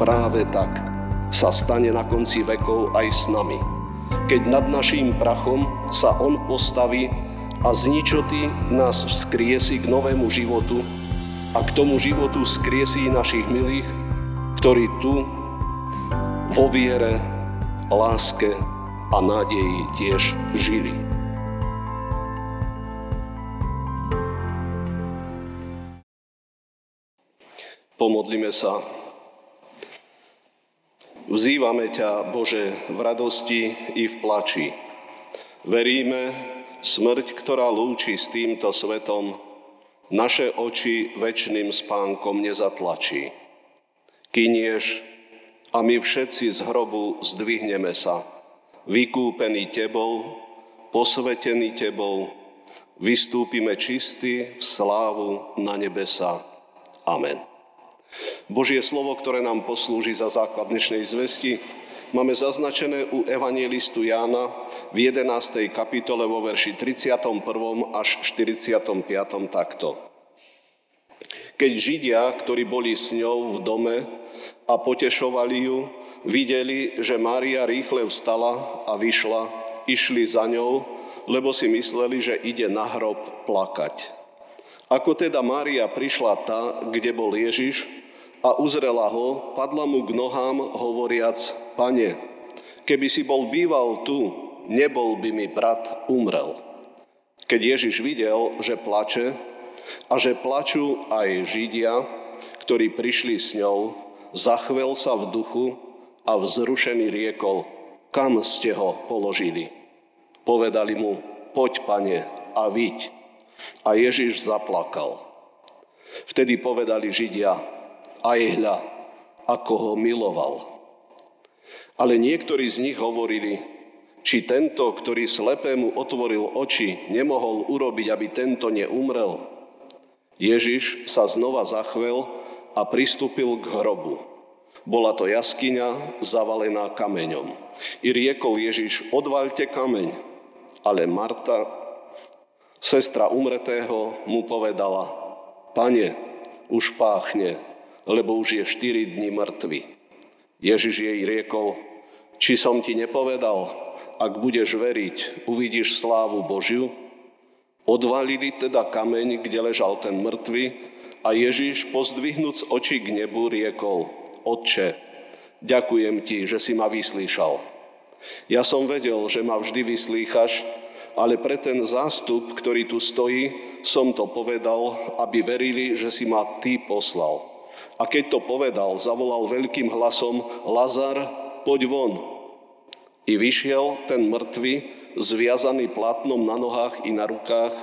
práve tak sa stane na konci vekov aj s nami. Keď nad naším prachom sa On postaví a z ničoty nás vzkriesi k novému životu a k tomu životu skriesí našich milých, ktorí tu vo viere, láske a nádeji tiež žili. Pomodlíme sa. Vzývame ťa, Bože, v radosti i v plači. Veríme, smrť, ktorá lúči s týmto svetom, naše oči väčšným spánkom nezatlačí. Kynieš a my všetci z hrobu zdvihneme sa, vykúpení Tebou, posvetení Tebou, vystúpime čistí v slávu na nebesa. Amen. Božie slovo, ktoré nám poslúži za základ dnešnej zvesti, máme zaznačené u evangelistu Jána v 11. kapitole vo verši 31. až 45. takto. Keď Židia, ktorí boli s ňou v dome a potešovali ju, videli, že Mária rýchle vstala a vyšla, išli za ňou, lebo si mysleli, že ide na hrob plakať. Ako teda Mária prišla tá, kde bol Ježiš a uzrela ho, padla mu k nohám, hovoriac, pane, keby si bol býval tu, nebol by mi brat umrel. Keď Ježiš videl, že plače a že plačú aj Židia, ktorí prišli s ňou, zachvel sa v duchu a vzrušený riekol, kam ste ho položili. Povedali mu, poď, pane, a viď. A Ježiš zaplakal. Vtedy povedali Židia, aj hľa, ako ho miloval. Ale niektorí z nich hovorili, či tento, ktorý slepému otvoril oči, nemohol urobiť, aby tento neumrel. Ježiš sa znova zachvel a pristúpil k hrobu. Bola to jaskyňa zavalená kameňom. I riekol Ježiš, odvaľte kameň. Ale Marta Sestra umretého mu povedala, pane, už páchne, lebo už je 4 dní mŕtvy. Ježiš jej riekol, či som ti nepovedal, ak budeš veriť, uvidíš slávu Božiu? Odvalili teda kameň, kde ležal ten mŕtvy a Ježiš, pozdvihnúc oči k nebu, riekol, Otče, ďakujem ti, že si ma vyslýšal. Ja som vedel, že ma vždy vyslýchaš, ale pre ten zástup, ktorý tu stojí, som to povedal, aby verili, že si ma ty poslal. A keď to povedal, zavolal veľkým hlasom, Lazar, poď von. I vyšiel ten mŕtvy, zviazaný platnom na nohách i na rukách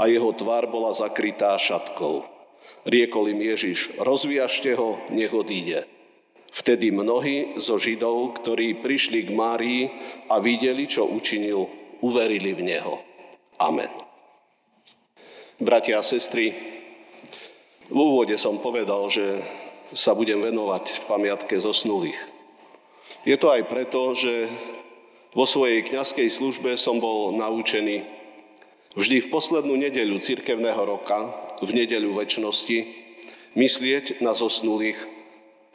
a jeho tvár bola zakrytá šatkou. Riekol im Ježiš, rozviažte ho, nech odíde. Vtedy mnohí zo Židov, ktorí prišli k Márii a videli, čo učinil, uverili v Neho. Amen. Bratia a sestry, v úvode som povedal, že sa budem venovať pamiatke zosnulých. Je to aj preto, že vo svojej kňazskej službe som bol naučený vždy v poslednú nedeľu cirkevného roka, v nedeľu väčšnosti, myslieť na zosnulých.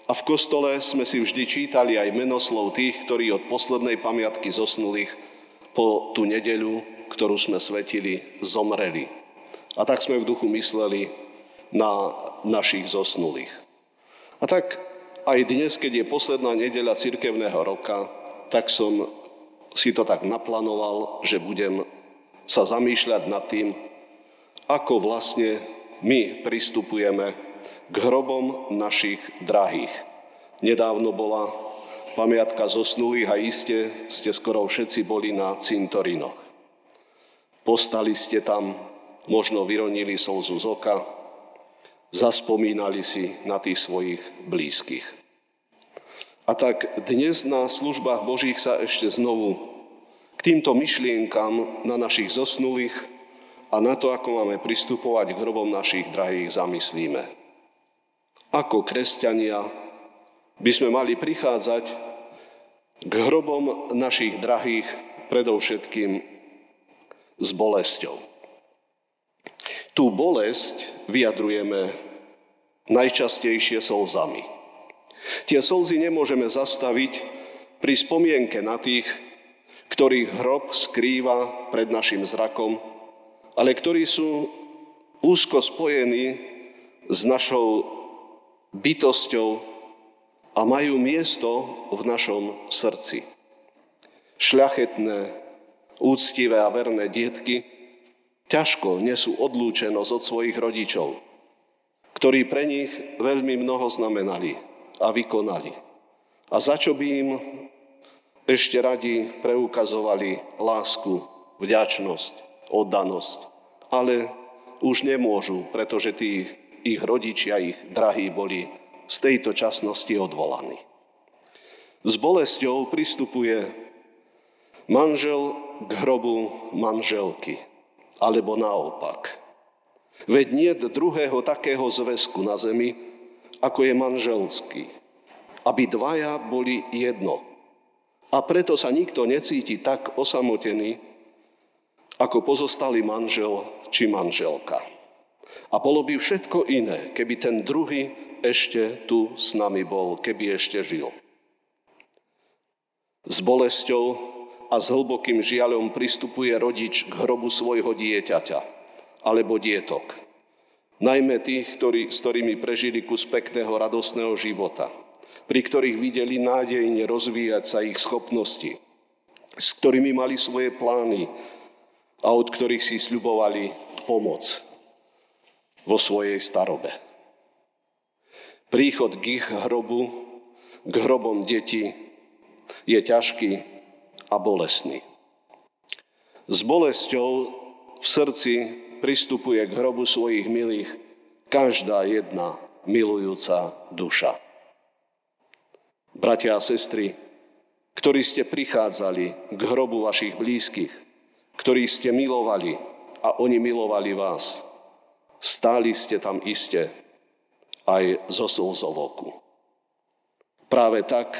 A v kostole sme si vždy čítali aj menoslov tých, ktorí od poslednej pamiatky zosnulých po tú nedeľu, ktorú sme svetili, zomreli. A tak sme v duchu mysleli na našich zosnulých. A tak aj dnes, keď je posledná nedeľa cirkevného roka, tak som si to tak naplánoval, že budem sa zamýšľať nad tým, ako vlastne my pristupujeme k hrobom našich drahých. Nedávno bola pamiatka zosnulých a iste ste skoro všetci boli na cintorinoch. Postali ste tam, možno vyronili slzu z oka, zaspomínali si na tých svojich blízkych. A tak dnes na službách Božích sa ešte znovu k týmto myšlienkam na našich zosnulých a na to, ako máme pristupovať k hrobom našich drahých, zamyslíme. Ako kresťania by sme mali prichádzať k hrobom našich drahých predovšetkým s bolesťou. Tú bolesť vyjadrujeme najčastejšie slzami. Tie slzy nemôžeme zastaviť pri spomienke na tých, ktorých hrob skrýva pred našim zrakom, ale ktorí sú úzko spojení s našou bytosťou a majú miesto v našom srdci. Šľachetné, úctivé a verné dietky ťažko nesú odlúčenosť od svojich rodičov, ktorí pre nich veľmi mnoho znamenali a vykonali. A za čo by im ešte radi preukazovali lásku, vďačnosť, oddanosť, ale už nemôžu, pretože tí ich rodičia, ich drahí boli z tejto časnosti odvolaní. S bolesťou pristupuje manžel k hrobu manželky, alebo naopak. Veď nie druhého takého zväzku na zemi, ako je manželský, aby dvaja boli jedno. A preto sa nikto necíti tak osamotený, ako pozostalý manžel či manželka. A bolo by všetko iné, keby ten druhý ešte tu s nami bol, keby ešte žil. S bolesťou a s hlbokým žiaľom pristupuje rodič k hrobu svojho dieťaťa alebo dietok. Najmä tých, ktorí, s ktorými prežili kus pekného, radosného života, pri ktorých videli nádejne rozvíjať sa ich schopnosti, s ktorými mali svoje plány a od ktorých si sľubovali pomoc vo svojej starobe. Príchod k ich hrobu, k hrobom detí je ťažký a bolestný. S bolesťou v srdci pristupuje k hrobu svojich milých každá jedna milujúca duša. Bratia a sestry, ktorí ste prichádzali k hrobu vašich blízkych, ktorí ste milovali a oni milovali vás, Stáli ste tam iste aj zo slzovoku. Práve tak,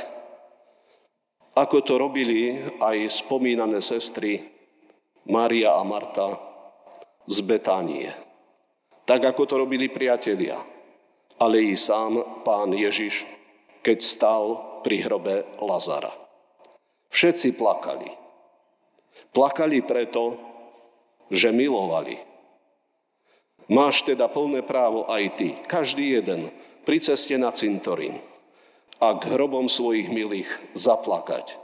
ako to robili aj spomínané sestry Mária a Marta z Betánie. Tak, ako to robili priatelia, ale i sám pán Ježiš, keď stal pri hrobe Lazara. Všetci plakali. Plakali preto, že milovali Máš teda plné právo aj ty, každý jeden, pri ceste na cintorín a k hrobom svojich milých zaplakať,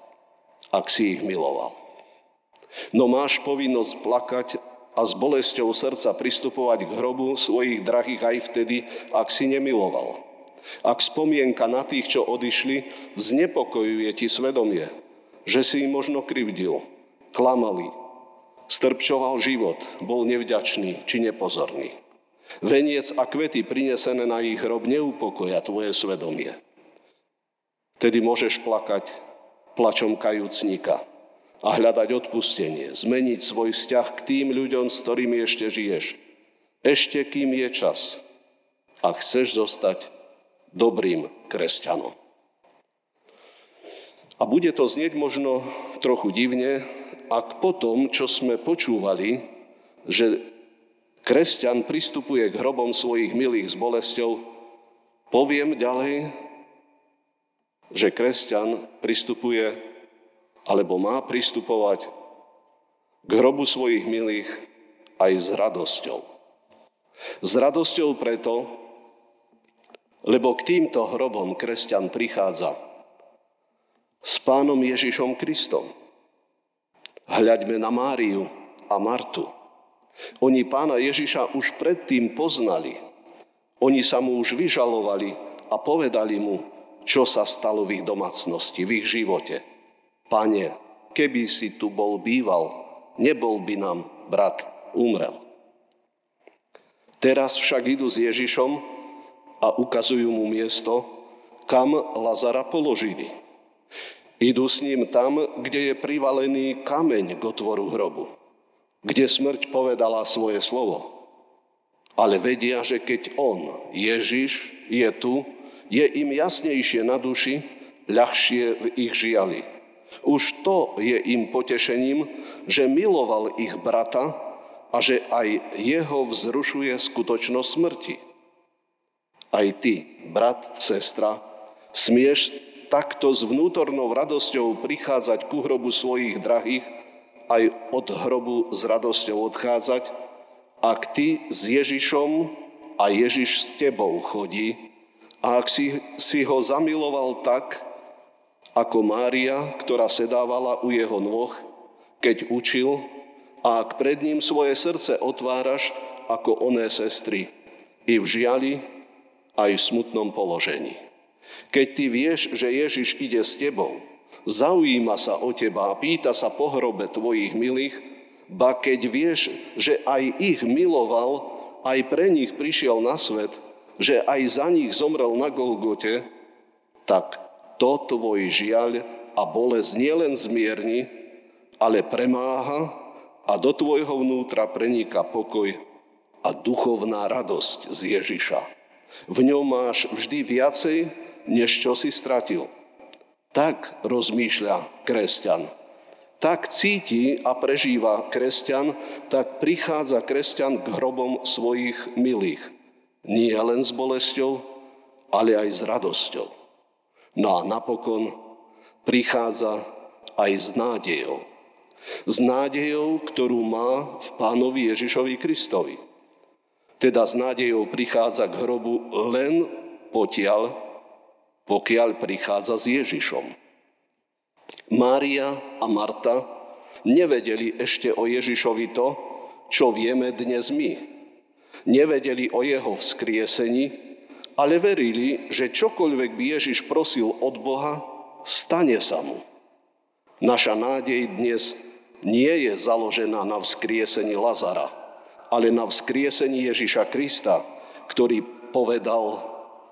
ak si ich miloval. No máš povinnosť plakať a s bolesťou srdca pristupovať k hrobu svojich drahých aj vtedy, ak si nemiloval. Ak spomienka na tých, čo odišli, znepokojuje ti svedomie, že si im možno krivdil, klamali, strpčoval život, bol nevďačný či nepozorný. Veniec a kvety prinesené na ich hrob neupokoja tvoje svedomie. Tedy môžeš plakať plačom kajúcnika a hľadať odpustenie, zmeniť svoj vzťah k tým ľuďom, s ktorými ešte žiješ. Ešte kým je čas, ak chceš zostať dobrým kresťanom. A bude to znieť možno trochu divne, ak potom, čo sme počúvali, že kresťan pristupuje k hrobom svojich milých s bolesťou, poviem ďalej, že kresťan pristupuje alebo má pristupovať k hrobu svojich milých aj s radosťou. S radosťou preto, lebo k týmto hrobom kresťan prichádza s pánom Ježišom Kristom. Hľaďme na Máriu a Martu. Oni pána Ježiša už predtým poznali. Oni sa mu už vyžalovali a povedali mu, čo sa stalo v ich domácnosti, v ich živote. Pane, keby si tu bol býval, nebol by nám brat umrel. Teraz však idú s Ježišom a ukazujú mu miesto, kam Lazara položili. Idú s ním tam, kde je privalený kameň k otvoru hrobu, kde smrť povedala svoje slovo. Ale vedia, že keď on, Ježiš, je tu, je im jasnejšie na duši, ľahšie v ich žiali. Už to je im potešením, že miloval ich brata a že aj jeho vzrušuje skutočnosť smrti. Aj ty, brat, sestra, smieš takto s vnútornou radosťou prichádzať ku hrobu svojich drahých, aj od hrobu s radosťou odchádzať, ak ty s Ježišom a Ježiš s tebou chodí a ak si, si ho zamiloval tak, ako Mária, ktorá sedávala u jeho nôh, keď učil, a ak pred ním svoje srdce otváraš, ako oné sestry, i v žiali, aj v smutnom položení. Keď ty vieš, že Ježiš ide s tebou, zaujíma sa o teba a pýta sa po hrobe tvojich milých, ba keď vieš, že aj ich miloval, aj pre nich prišiel na svet, že aj za nich zomrel na Golgote, tak to tvoj žiaľ a bolesť nielen zmierni, ale premáha a do tvojho vnútra preniká pokoj a duchovná radosť z Ježiša. V ňom máš vždy viacej, než čo si stratil. Tak rozmýšľa kresťan. Tak cíti a prežíva kresťan, tak prichádza kresťan k hrobom svojich milých. Nie len s bolesťou, ale aj s radosťou. No a napokon prichádza aj s nádejou. S nádejou, ktorú má v pánovi Ježišovi Kristovi. Teda s nádejou prichádza k hrobu len potiaľ, pokiaľ prichádza s Ježišom. Mária a Marta nevedeli ešte o Ježišovi to, čo vieme dnes my. Nevedeli o jeho vzkriesení, ale verili, že čokoľvek by Ježiš prosil od Boha, stane sa mu. Naša nádej dnes nie je založená na vzkriesení Lazara, ale na vzkriesení Ježiša Krista, ktorý povedal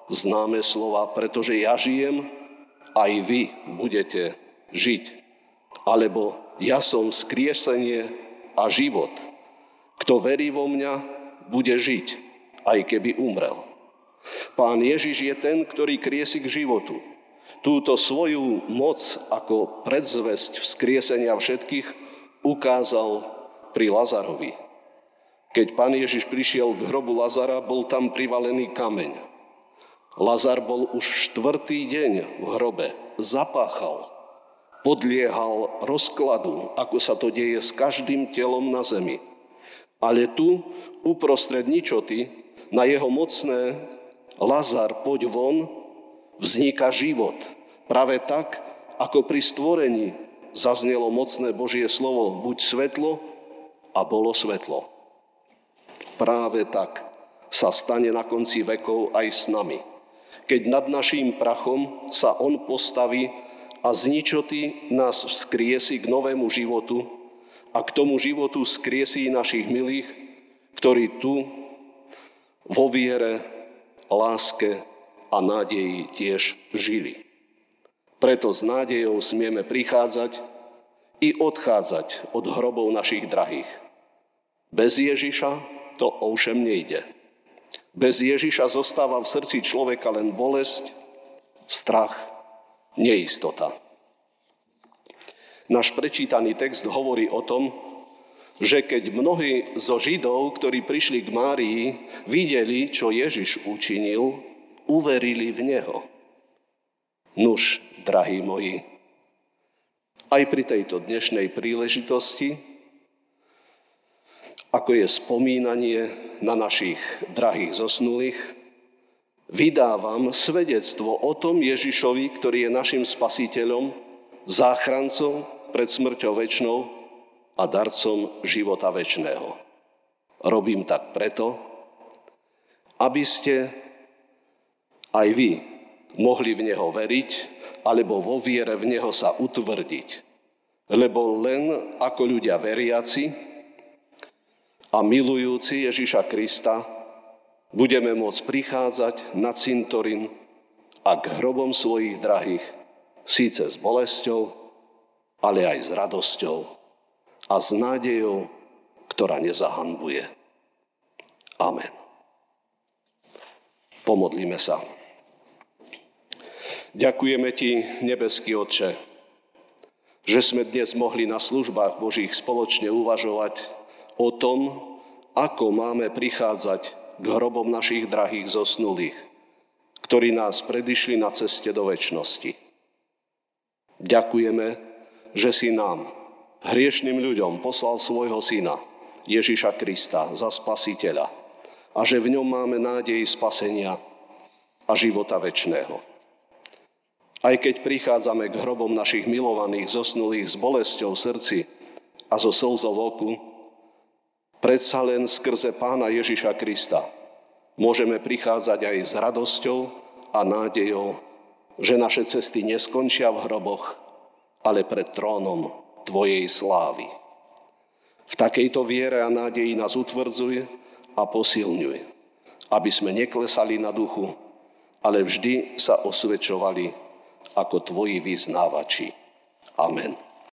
známe slova, pretože ja žijem, aj vy budete žiť. Alebo ja som skriesenie a život. Kto verí vo mňa, bude žiť, aj keby umrel. Pán Ježiš je ten, ktorý kriesi k životu. Túto svoju moc ako predzvesť vzkriesenia všetkých ukázal pri Lazarovi. Keď pán Ježiš prišiel k hrobu Lazara, bol tam privalený kameň. Lazar bol už štvrtý deň v hrobe, zapáchal, podliehal rozkladu, ako sa to deje s každým telom na zemi. Ale tu, uprostred ničoty, na jeho mocné Lazar, poď von, vzniká život. Práve tak, ako pri stvorení zaznelo mocné Božie slovo, buď svetlo a bolo svetlo. Práve tak sa stane na konci vekov aj s nami. Keď nad naším prachom sa On postaví a z ničoty nás vzkriesi k novému životu a k tomu životu skriesí našich milých, ktorí tu vo viere láske a nádeji tiež žili. Preto s nádejou smieme prichádzať i odchádzať od hrobov našich drahých. Bez Ježiša to ovšem nejde. Bez Ježiša zostáva v srdci človeka len bolesť, strach, neistota. Náš prečítaný text hovorí o tom, že keď mnohí zo Židov, ktorí prišli k Márii, videli, čo Ježiš učinil, uverili v Neho. Nuž, drahí moji, aj pri tejto dnešnej príležitosti, ako je spomínanie na našich drahých zosnulých, vydávam svedectvo o tom Ježišovi, ktorý je našim spasiteľom, záchrancom pred smrťou väčšnou, a darcom života väčšného. Robím tak preto, aby ste aj vy mohli v Neho veriť, alebo vo viere v Neho sa utvrdiť. Lebo len ako ľudia veriaci a milujúci Ježiša Krista budeme môcť prichádzať na cintorín a k hrobom svojich drahých, síce s bolesťou, ale aj s radosťou a s nádejou, ktorá nezahanbuje. Amen. Pomodlíme sa. Ďakujeme Ti, nebeský Otče, že sme dnes mohli na službách Božích spoločne uvažovať o tom, ako máme prichádzať k hrobom našich drahých zosnulých, ktorí nás predišli na ceste do väčšnosti. Ďakujeme, že si nám, hriešným ľuďom, poslal svojho syna, Ježiša Krista, za spasiteľa a že v ňom máme nádej spasenia a života väčšného. Aj keď prichádzame k hrobom našich milovaných, zosnulých s bolesťou v srdci a zo slzou v oku, predsa len skrze Pána Ježiša Krista môžeme prichádzať aj s radosťou a nádejou, že naše cesty neskončia v hroboch, ale pred trónom Tvojej slávy. V takejto viere a nádeji nás utvrdzuje a posilňuje, aby sme neklesali na duchu, ale vždy sa osvedčovali ako tvoji vyznávači. Amen.